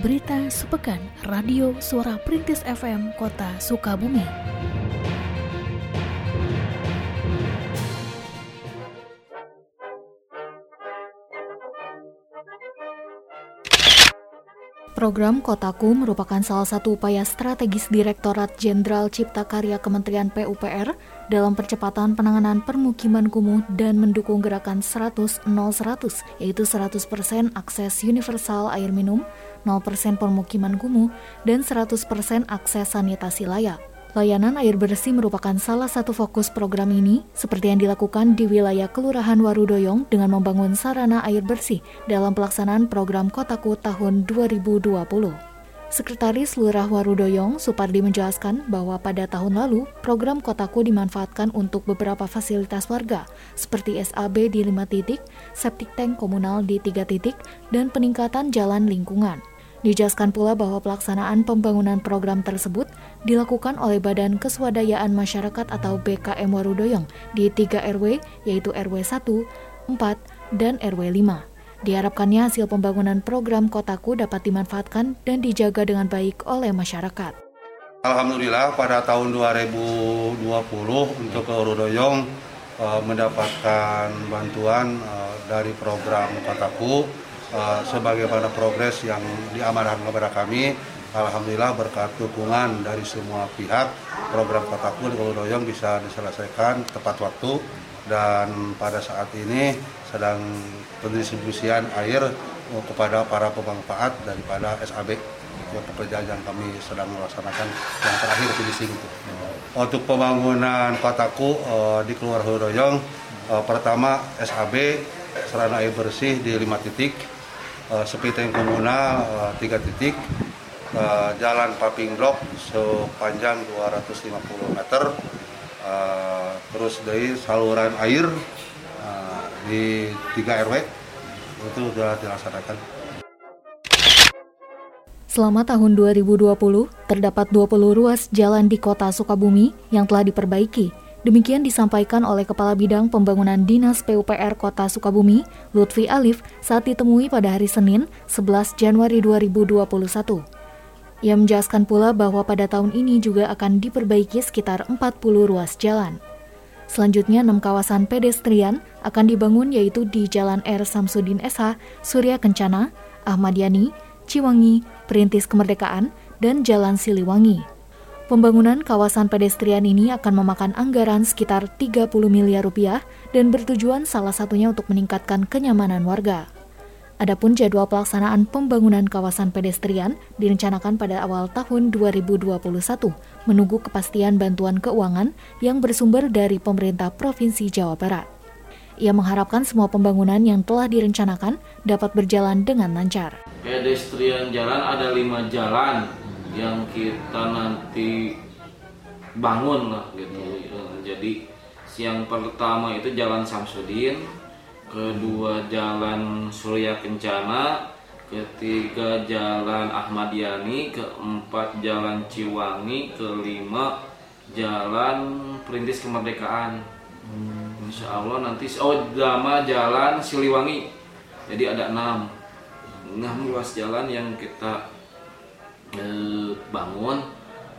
Berita Sepekan Radio Suara Perintis FM Kota Sukabumi. Program Kotaku merupakan salah satu upaya strategis Direktorat Jenderal Cipta Karya Kementerian PUPR dalam percepatan penanganan permukiman kumuh dan mendukung gerakan 100 0100 yaitu 100% akses universal air minum, 0% permukiman kumuh, dan 100% akses sanitasi layak. Layanan air bersih merupakan salah satu fokus program ini, seperti yang dilakukan di wilayah Kelurahan Warudoyong dengan membangun sarana air bersih dalam pelaksanaan program Kotaku tahun 2020. Sekretaris Lurah Warudoyong, Supardi menjelaskan bahwa pada tahun lalu, program Kotaku dimanfaatkan untuk beberapa fasilitas warga, seperti SAB di lima titik, septic tank komunal di tiga titik, dan peningkatan jalan lingkungan. Dijelaskan pula bahwa pelaksanaan pembangunan program tersebut dilakukan oleh Badan Keswadayaan Masyarakat atau BKM Warudoyong di 3 RW yaitu RW 1, 4, dan RW 5. Diharapkannya hasil pembangunan program Kotaku dapat dimanfaatkan dan dijaga dengan baik oleh masyarakat. Alhamdulillah pada tahun 2020 untuk Warudoyong eh, mendapatkan bantuan eh, dari program Kotaku uh, sebagaimana progres yang diamanahkan kepada kami Alhamdulillah berkat dukungan dari semua pihak program Kotaku di Doyong bisa diselesaikan tepat waktu dan pada saat ini sedang pendistribusian air kepada para pemanfaat daripada SAB yang pekerjaan yang kami sedang melaksanakan yang terakhir finishing itu. Untuk pembangunan Kotaku uh, di Keluar Doyong uh, pertama SAB sarana air bersih di lima titik uh, yang komunal uh, tiga titik, uh, jalan paping blok sepanjang 250 meter, uh, terus dari saluran air uh, di tiga RW itu sudah dilaksanakan. Selama tahun 2020, terdapat 20 ruas jalan di kota Sukabumi yang telah diperbaiki Demikian disampaikan oleh Kepala Bidang Pembangunan Dinas PUPR Kota Sukabumi, Lutfi Alif, saat ditemui pada hari Senin, 11 Januari 2021. Ia menjelaskan pula bahwa pada tahun ini juga akan diperbaiki sekitar 40 ruas jalan. Selanjutnya, enam kawasan pedestrian akan dibangun yaitu di Jalan R. Samsudin SH, Surya Kencana, Ahmad Yani, Ciwangi, Perintis Kemerdekaan, dan Jalan Siliwangi. Pembangunan kawasan pedestrian ini akan memakan anggaran sekitar 30 miliar rupiah dan bertujuan salah satunya untuk meningkatkan kenyamanan warga. Adapun jadwal pelaksanaan pembangunan kawasan pedestrian direncanakan pada awal tahun 2021, menunggu kepastian bantuan keuangan yang bersumber dari pemerintah Provinsi Jawa Barat. Ia mengharapkan semua pembangunan yang telah direncanakan dapat berjalan dengan lancar. Pedestrian jalan ada lima jalan, yang kita nanti bangun lah gitu. Eh, jadi siang pertama itu jalan Samsudin kedua jalan Surya Kencana ketiga jalan Ahmad Yani keempat jalan Ciwangi kelima jalan Perintis Kemerdekaan. Hmm. Insya Allah nanti oh drama jalan Siliwangi. Jadi ada enam. Enam ruas jalan yang kita eh, bangun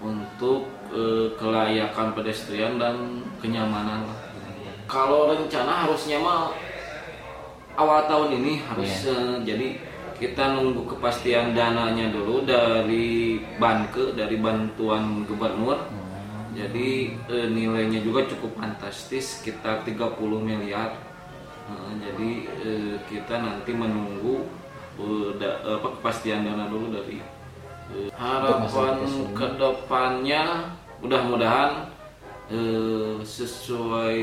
untuk eh, kelayakan pedestrian dan kenyamanan. Kalau rencana harusnya mah awal tahun ini harus yeah. eh, jadi kita nunggu kepastian dananya dulu dari Banke dari bantuan gubernur. Hmm. Jadi eh, nilainya juga cukup fantastis sekitar 30 miliar. Nah, jadi eh, kita nanti menunggu eh, da, apa kepastian dana dulu dari harapan ke depannya mudah-mudahan eh, sesuai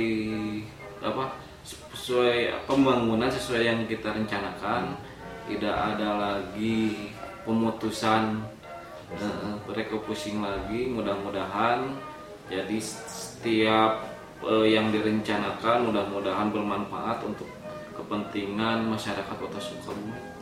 apa sesuai pembangunan sesuai yang kita rencanakan tidak ada lagi pemutusan eh, mereka pusing lagi mudah-mudahan jadi setiap eh, yang direncanakan mudah-mudahan bermanfaat untuk kepentingan masyarakat kota Sukabumi.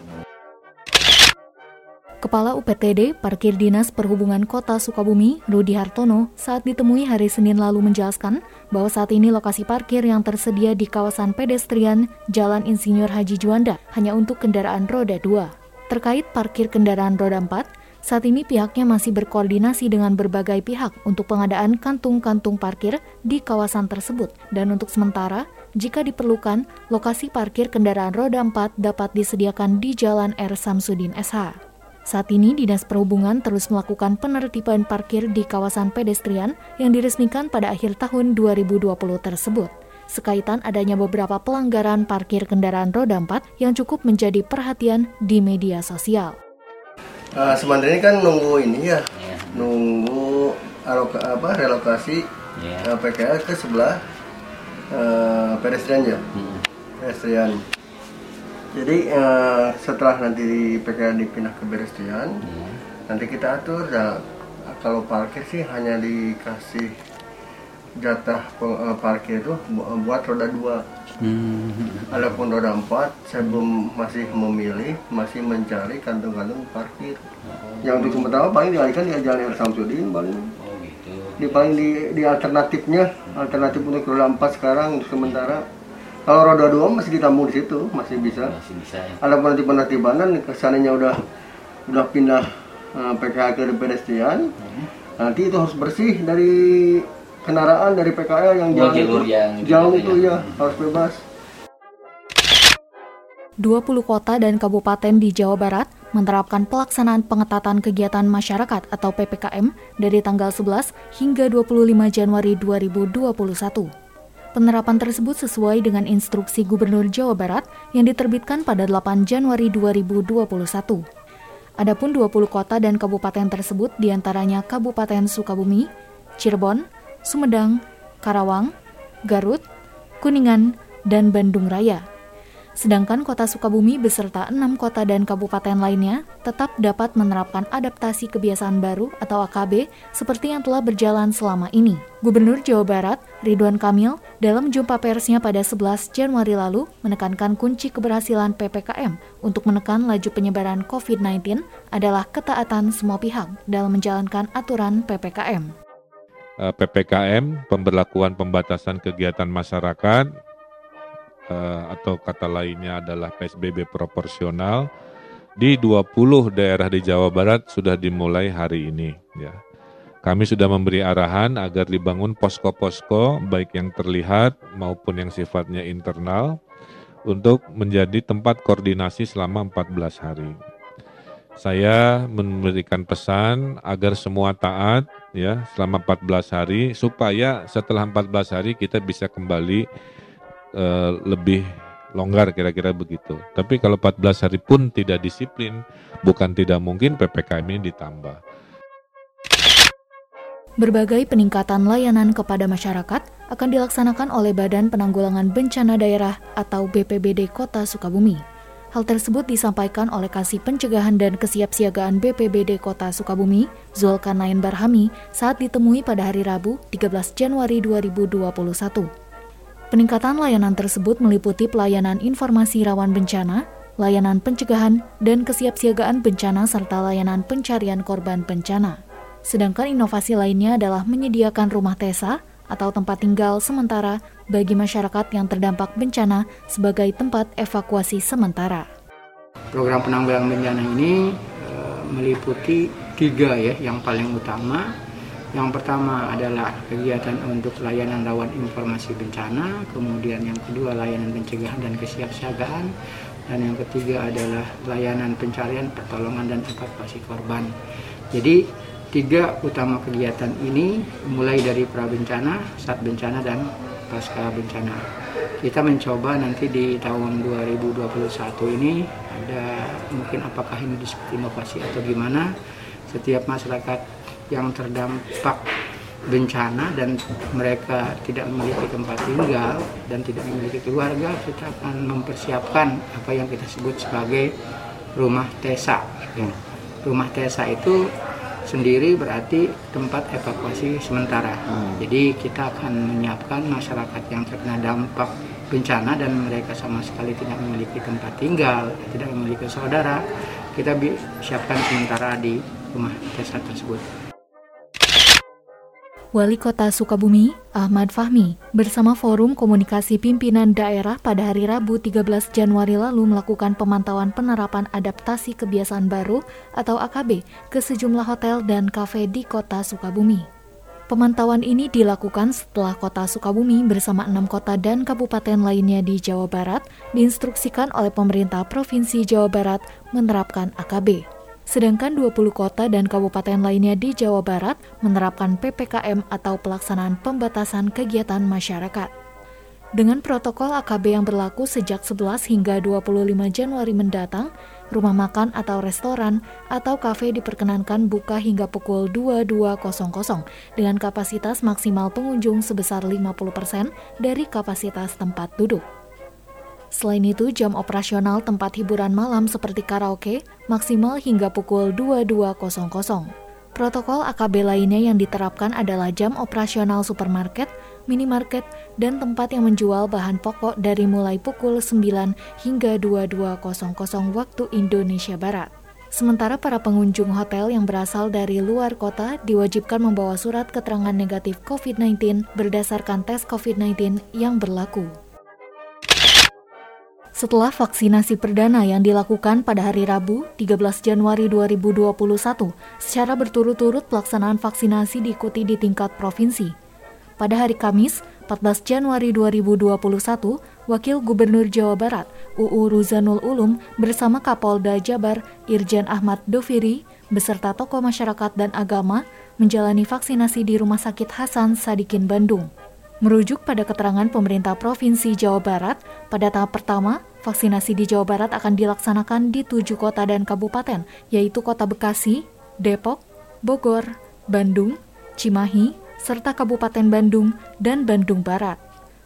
Kepala UPTD Parkir Dinas Perhubungan Kota Sukabumi, Rudi Hartono, saat ditemui hari Senin lalu menjelaskan bahwa saat ini lokasi parkir yang tersedia di kawasan pedestrian Jalan Insinyur Haji Juanda hanya untuk kendaraan roda 2. Terkait parkir kendaraan roda 4, saat ini pihaknya masih berkoordinasi dengan berbagai pihak untuk pengadaan kantung-kantung parkir di kawasan tersebut. Dan untuk sementara, jika diperlukan, lokasi parkir kendaraan roda 4 dapat disediakan di Jalan R. Samsudin SH. Saat ini, Dinas Perhubungan terus melakukan penertiban parkir di kawasan pedestrian yang diresmikan pada akhir tahun 2020 tersebut sekaitan adanya beberapa pelanggaran parkir kendaraan roda 4 yang cukup menjadi perhatian di media sosial. Uh, sebenarnya kan nunggu ini ya, yeah. nunggu aloka, apa relokasi yeah. Iya. uh, PKL ke sebelah uh, pedestrian ya, hmm. pedestrian. Jadi uh, setelah nanti PKL dipindah ke pedestrian, yeah. nanti kita atur. Nah, kalau parkir sih hanya dikasih jatah uh, parkir itu buat roda dua. Hmm. Adapun roda empat, saya belum masih memilih, masih mencari kantung-kantung parkir. Oh. Yang untuk sementara paling dialihkan di Jalan. Samsudin paling. Oh, gitu. Di paling di, di alternatifnya, alternatif untuk roda empat sekarang untuk sementara. Kalau roda dua masih ditambung di situ, masih bisa. Masih bisa ya. Adapun nanti penertibanan kesannya udah udah pindah uh, PKH ke pedestrian. Hmm. Nanti itu harus bersih dari kendaraan dari PKL yang oh, jalur yang jauh itu ya. ya harus bebas. 20 kota dan kabupaten di Jawa Barat menerapkan pelaksanaan pengetatan kegiatan masyarakat atau PPKM dari tanggal 11 hingga 25 Januari 2021. Penerapan tersebut sesuai dengan instruksi Gubernur Jawa Barat yang diterbitkan pada 8 Januari 2021. Adapun 20 kota dan kabupaten tersebut di antaranya Kabupaten Sukabumi, Cirebon, Sumedang, Karawang, Garut, Kuningan, dan Bandung Raya. Sedangkan kota Sukabumi beserta enam kota dan kabupaten lainnya tetap dapat menerapkan adaptasi kebiasaan baru atau AKB seperti yang telah berjalan selama ini. Gubernur Jawa Barat, Ridwan Kamil, dalam jumpa persnya pada 11 Januari lalu menekankan kunci keberhasilan PPKM untuk menekan laju penyebaran COVID-19 adalah ketaatan semua pihak dalam menjalankan aturan PPKM. Eh, PPKM, pemberlakuan pembatasan kegiatan masyarakat, atau kata lainnya adalah PSBB proporsional, di 20 daerah di Jawa Barat sudah dimulai hari ini. Ya. Kami sudah memberi arahan agar dibangun posko-posko baik yang terlihat maupun yang sifatnya internal untuk menjadi tempat koordinasi selama 14 hari saya memberikan pesan agar semua taat ya selama 14 hari supaya setelah 14 hari kita bisa kembali uh, lebih longgar kira-kira begitu. Tapi kalau 14 hari pun tidak disiplin, bukan tidak mungkin PPKM ini ditambah. Berbagai peningkatan layanan kepada masyarakat akan dilaksanakan oleh Badan Penanggulangan Bencana Daerah atau BPBD Kota Sukabumi. Hal tersebut disampaikan oleh Kasih Pencegahan dan Kesiapsiagaan BPBD Kota Sukabumi, Zulkarnain Barhami, saat ditemui pada hari Rabu, 13 Januari 2021. Peningkatan layanan tersebut meliputi pelayanan informasi rawan bencana, layanan pencegahan, dan kesiapsiagaan bencana serta layanan pencarian korban bencana. Sedangkan inovasi lainnya adalah menyediakan rumah TESA atau tempat tinggal sementara bagi masyarakat yang terdampak bencana sebagai tempat evakuasi sementara. Program penanggulangan bencana ini e, meliputi tiga ya yang paling utama. Yang pertama adalah kegiatan untuk layanan rawan informasi bencana, kemudian yang kedua layanan pencegahan dan kesiapsiagaan, dan yang ketiga adalah layanan pencarian, pertolongan dan evakuasi korban. Jadi tiga utama kegiatan ini mulai dari pra bencana, saat bencana dan pasca bencana. Kita mencoba nanti di tahun 2021 ini ada mungkin apakah ini disebut inovasi atau gimana setiap masyarakat yang terdampak bencana dan mereka tidak memiliki tempat tinggal dan tidak memiliki keluarga kita akan mempersiapkan apa yang kita sebut sebagai rumah desa. Ya. Rumah desa itu sendiri berarti tempat evakuasi sementara. Hmm. Jadi kita akan menyiapkan masyarakat yang terkena dampak bencana dan mereka sama sekali tidak memiliki tempat tinggal, tidak memiliki saudara, kita siapkan sementara di rumah desa tersebut. Wali Kota Sukabumi, Ahmad Fahmi, bersama Forum Komunikasi Pimpinan Daerah pada hari Rabu 13 Januari lalu melakukan pemantauan penerapan adaptasi kebiasaan baru atau AKB ke sejumlah hotel dan kafe di Kota Sukabumi. Pemantauan ini dilakukan setelah Kota Sukabumi bersama enam kota dan kabupaten lainnya di Jawa Barat diinstruksikan oleh pemerintah Provinsi Jawa Barat menerapkan AKB. Sedangkan 20 kota dan kabupaten lainnya di Jawa Barat menerapkan PPKM atau pelaksanaan pembatasan kegiatan masyarakat. Dengan protokol AKB yang berlaku sejak 11 hingga 25 Januari mendatang, rumah makan atau restoran atau kafe diperkenankan buka hingga pukul 22.00 dengan kapasitas maksimal pengunjung sebesar 50% dari kapasitas tempat duduk. Selain itu, jam operasional tempat hiburan malam seperti karaoke maksimal hingga pukul 22.00. Protokol AKB lainnya yang diterapkan adalah jam operasional supermarket, minimarket, dan tempat yang menjual bahan pokok dari mulai pukul 9 hingga 22.00 waktu Indonesia Barat. Sementara para pengunjung hotel yang berasal dari luar kota diwajibkan membawa surat keterangan negatif COVID-19 berdasarkan tes COVID-19 yang berlaku. Setelah vaksinasi perdana yang dilakukan pada hari Rabu, 13 Januari 2021, secara berturut-turut pelaksanaan vaksinasi diikuti di tingkat provinsi. Pada hari Kamis, 14 Januari 2021, Wakil Gubernur Jawa Barat, UU Ruzanul Ulum, bersama Kapolda Jabar, Irjen Ahmad Doviri, beserta tokoh masyarakat dan agama, menjalani vaksinasi di Rumah Sakit Hasan Sadikin Bandung. Merujuk pada keterangan pemerintah Provinsi Jawa Barat, pada tahap pertama, vaksinasi di Jawa Barat akan dilaksanakan di tujuh kota dan kabupaten, yaitu Kota Bekasi, Depok, Bogor, Bandung, Cimahi, serta Kabupaten Bandung dan Bandung Barat.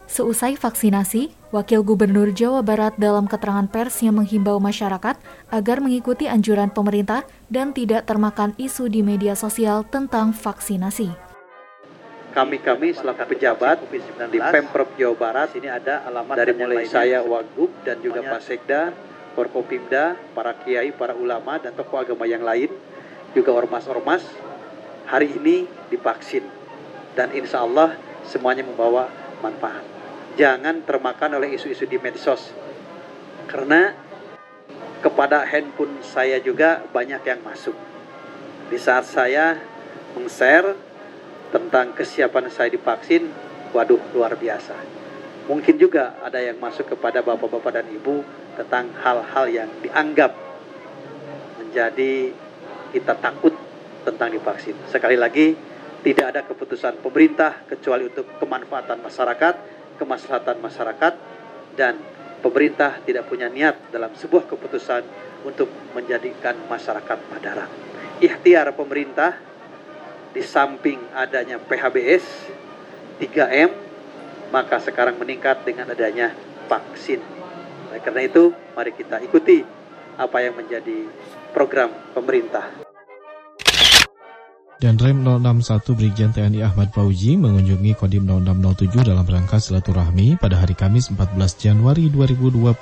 Seusai vaksinasi, Wakil Gubernur Jawa Barat dalam keterangan pers yang menghimbau masyarakat agar mengikuti anjuran pemerintah dan tidak termakan isu di media sosial tentang vaksinasi kami-kami selaku pejabat di Pemprov Jawa Barat ini ada alamat dari mulai saya Wagub dan juga Pak Sekda, Forkopimda, para kiai, para ulama dan tokoh agama yang lain, juga ormas-ormas hari ini divaksin dan insya Allah semuanya membawa manfaat. Jangan termakan oleh isu-isu di medsos karena kepada handphone saya juga banyak yang masuk. Di saat saya meng-share tentang kesiapan saya divaksin, waduh luar biasa. Mungkin juga ada yang masuk kepada bapak-bapak dan ibu tentang hal-hal yang dianggap menjadi kita takut tentang divaksin. Sekali lagi, tidak ada keputusan pemerintah kecuali untuk kemanfaatan masyarakat, kemaslahatan masyarakat, dan pemerintah tidak punya niat dalam sebuah keputusan untuk menjadikan masyarakat madarat. Ikhtiar pemerintah di samping adanya PHBS 3M maka sekarang meningkat dengan adanya vaksin. Oleh karena itu, mari kita ikuti apa yang menjadi program pemerintah. Dan Rem 061 Brigjen TNI Ahmad Fauji mengunjungi Kodim 0607 dalam rangka silaturahmi pada hari Kamis 14 Januari 2021.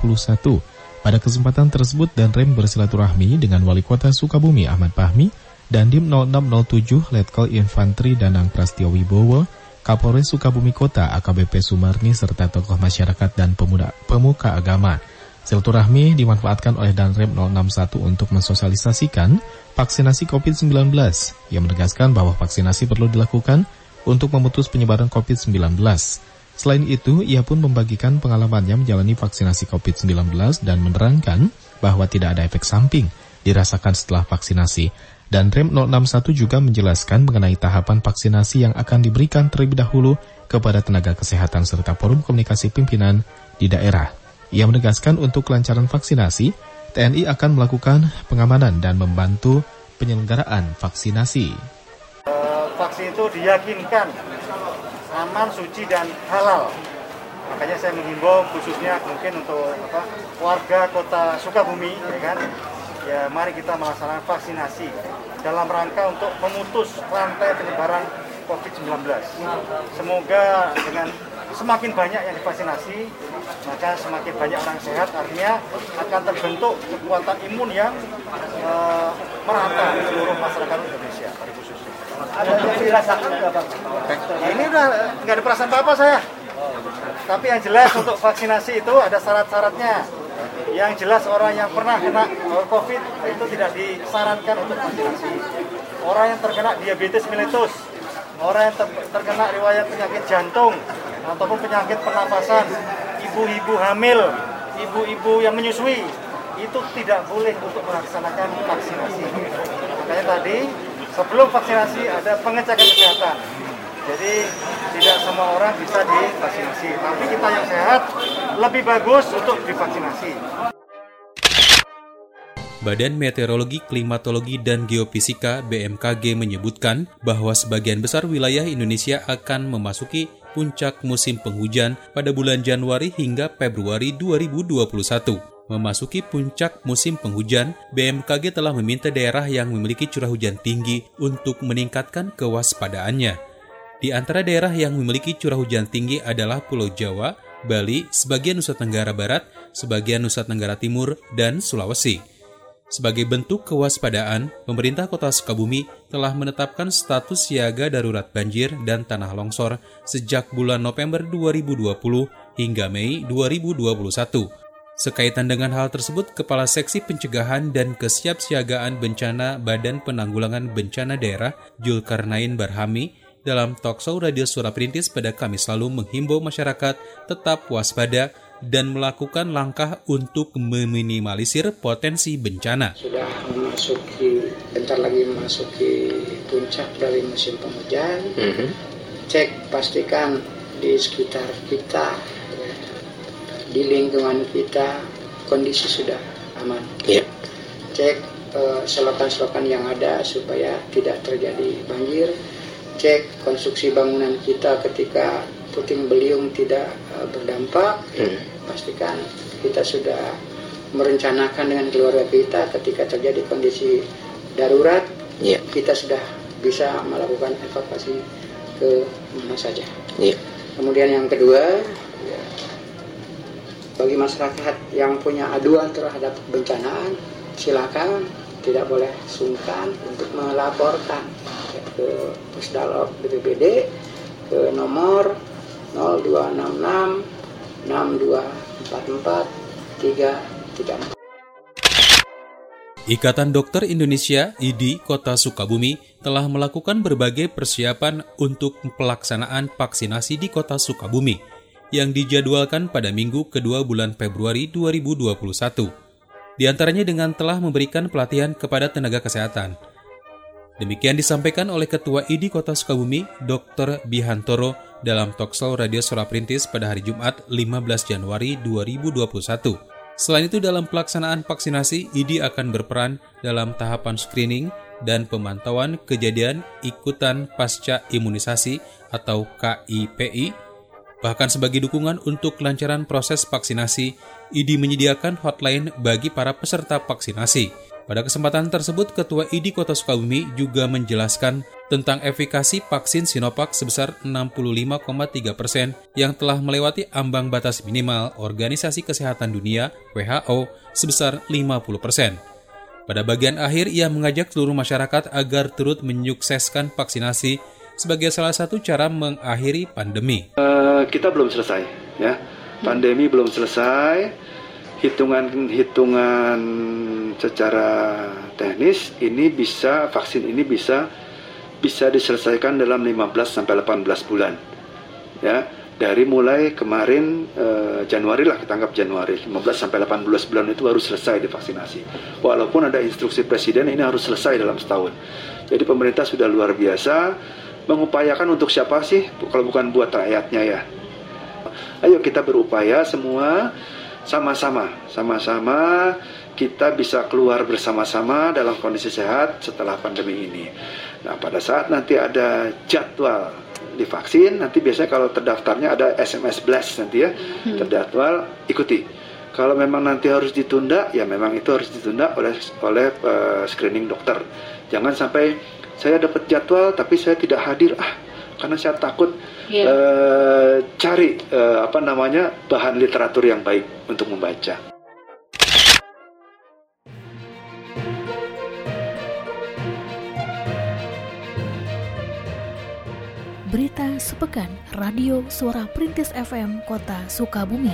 Pada kesempatan tersebut dan Rem bersilaturahmi dengan Wali Kota Sukabumi Ahmad Fahmi dan Dim 0607 Letkol Infantri Danang Prastio Wibowo, Kapolres Sukabumi Kota AKBP Sumarni serta tokoh masyarakat dan pemuda, pemuka agama. Silaturahmi dimanfaatkan oleh Danrem 061 untuk mensosialisasikan vaksinasi COVID-19 yang menegaskan bahwa vaksinasi perlu dilakukan untuk memutus penyebaran COVID-19. Selain itu, ia pun membagikan pengalamannya menjalani vaksinasi COVID-19 dan menerangkan bahwa tidak ada efek samping dirasakan setelah vaksinasi. Dan REM 061 juga menjelaskan mengenai tahapan vaksinasi yang akan diberikan terlebih dahulu kepada tenaga kesehatan serta forum komunikasi pimpinan di daerah. Ia menegaskan untuk kelancaran vaksinasi, TNI akan melakukan pengamanan dan membantu penyelenggaraan vaksinasi. Uh, vaksin itu diyakinkan aman, suci, dan halal. Makanya saya menghimbau khususnya mungkin untuk apa, warga kota Sukabumi, ya kan, ya mari kita melaksanakan vaksinasi dalam rangka untuk memutus rantai penyebaran COVID-19. Semoga dengan semakin banyak yang divaksinasi, maka semakin banyak orang sehat, artinya akan terbentuk kekuatan imun yang uh, merata di seluruh masyarakat Indonesia. Ada yang dirasakan nggak Pak? Ini udah nggak ada perasaan apa-apa saya. Tapi yang jelas untuk vaksinasi itu ada syarat-syaratnya. Yang jelas orang yang pernah kena COVID itu tidak disarankan untuk vaksinasi. Orang yang terkena diabetes mellitus, orang yang ter terkena riwayat penyakit jantung ataupun penyakit pernapasan, ibu-ibu hamil, ibu-ibu yang menyusui itu tidak boleh untuk melaksanakan vaksinasi. Makanya tadi sebelum vaksinasi ada pengecekan kesehatan. Jadi tidak semua orang bisa divaksinasi, tapi kita yang sehat lebih bagus untuk divaksinasi. Badan Meteorologi, Klimatologi, dan Geofisika BMKG menyebutkan bahwa sebagian besar wilayah Indonesia akan memasuki puncak musim penghujan pada bulan Januari hingga Februari 2021. Memasuki puncak musim penghujan, BMKG telah meminta daerah yang memiliki curah hujan tinggi untuk meningkatkan kewaspadaannya. Di antara daerah yang memiliki curah hujan tinggi adalah Pulau Jawa, Bali, sebagian Nusa Tenggara Barat, sebagian Nusa Tenggara Timur, dan Sulawesi. Sebagai bentuk kewaspadaan, pemerintah kota Sukabumi telah menetapkan status siaga darurat banjir dan tanah longsor sejak bulan November 2020 hingga Mei 2021. Sekaitan dengan hal tersebut, Kepala Seksi Pencegahan dan Kesiapsiagaan Bencana Badan Penanggulangan Bencana Daerah Julkarnain Barhami dalam talkshow Radio Suara Perintis pada Kamis lalu menghimbau masyarakat tetap waspada dan melakukan langkah untuk meminimalisir potensi bencana. Sudah memasuki, bentar lagi memasuki puncak dari musim penghujan. Mm -hmm. Cek pastikan di sekitar kita, di lingkungan kita kondisi sudah aman. Yeah. Cek uh, selokan-selokan yang ada supaya tidak terjadi banjir. Cek konstruksi bangunan kita ketika puting beliung tidak uh, berdampak, hmm. pastikan kita sudah merencanakan dengan keluarga kita ketika terjadi kondisi darurat, yeah. kita sudah bisa melakukan evakuasi ke mana saja. Yeah. Kemudian yang kedua, ya, bagi masyarakat yang punya aduan terhadap bencana, silakan tidak boleh sungkan untuk melaporkan ke Pusdalop BPBD ke nomor 0266 6244 334. Ikatan Dokter Indonesia IDI Kota Sukabumi telah melakukan berbagai persiapan untuk pelaksanaan vaksinasi di Kota Sukabumi yang dijadwalkan pada minggu kedua bulan Februari 2021. Di antaranya dengan telah memberikan pelatihan kepada tenaga kesehatan. Demikian disampaikan oleh Ketua IDI Kota Sukabumi, Dr. Bihantoro, dalam talkshow Radio Suara Perintis pada hari Jumat 15 Januari 2021. Selain itu dalam pelaksanaan vaksinasi, IDI akan berperan dalam tahapan screening dan pemantauan kejadian ikutan pasca imunisasi atau KIPI. Bahkan sebagai dukungan untuk kelancaran proses vaksinasi, IDI menyediakan hotline bagi para peserta vaksinasi pada kesempatan tersebut, Ketua IDI Kota Sukabumi juga menjelaskan tentang efikasi vaksin Sinovac sebesar 65,3 persen yang telah melewati ambang batas minimal Organisasi Kesehatan Dunia WHO sebesar 50 persen. Pada bagian akhir, ia mengajak seluruh masyarakat agar turut menyukseskan vaksinasi sebagai salah satu cara mengakhiri pandemi. Uh, kita belum selesai, ya. Pandemi belum selesai hitungan-hitungan secara teknis ini bisa vaksin ini bisa bisa diselesaikan dalam 15 sampai 18 bulan. Ya, dari mulai kemarin eh, Januari lah kita anggap Januari 15 sampai 18 bulan itu harus selesai divaksinasi. Walaupun ada instruksi presiden ini harus selesai dalam setahun. Jadi pemerintah sudah luar biasa mengupayakan untuk siapa sih kalau bukan buat rakyatnya ya. Ayo kita berupaya semua sama-sama, sama-sama kita bisa keluar bersama-sama dalam kondisi sehat setelah pandemi ini. Nah, pada saat nanti ada jadwal divaksin, nanti biasanya kalau terdaftarnya ada SMS blast nanti ya, hmm. terdaftar ikuti. Kalau memang nanti harus ditunda, ya memang itu harus ditunda oleh oleh uh, screening dokter. Jangan sampai saya dapat jadwal tapi saya tidak hadir. Ah, karena saya takut yeah. Iya. uh, cari uh, apa namanya bahan literatur yang baik untuk membaca. Berita sepekan Radio Suara Perintis FM Kota Sukabumi.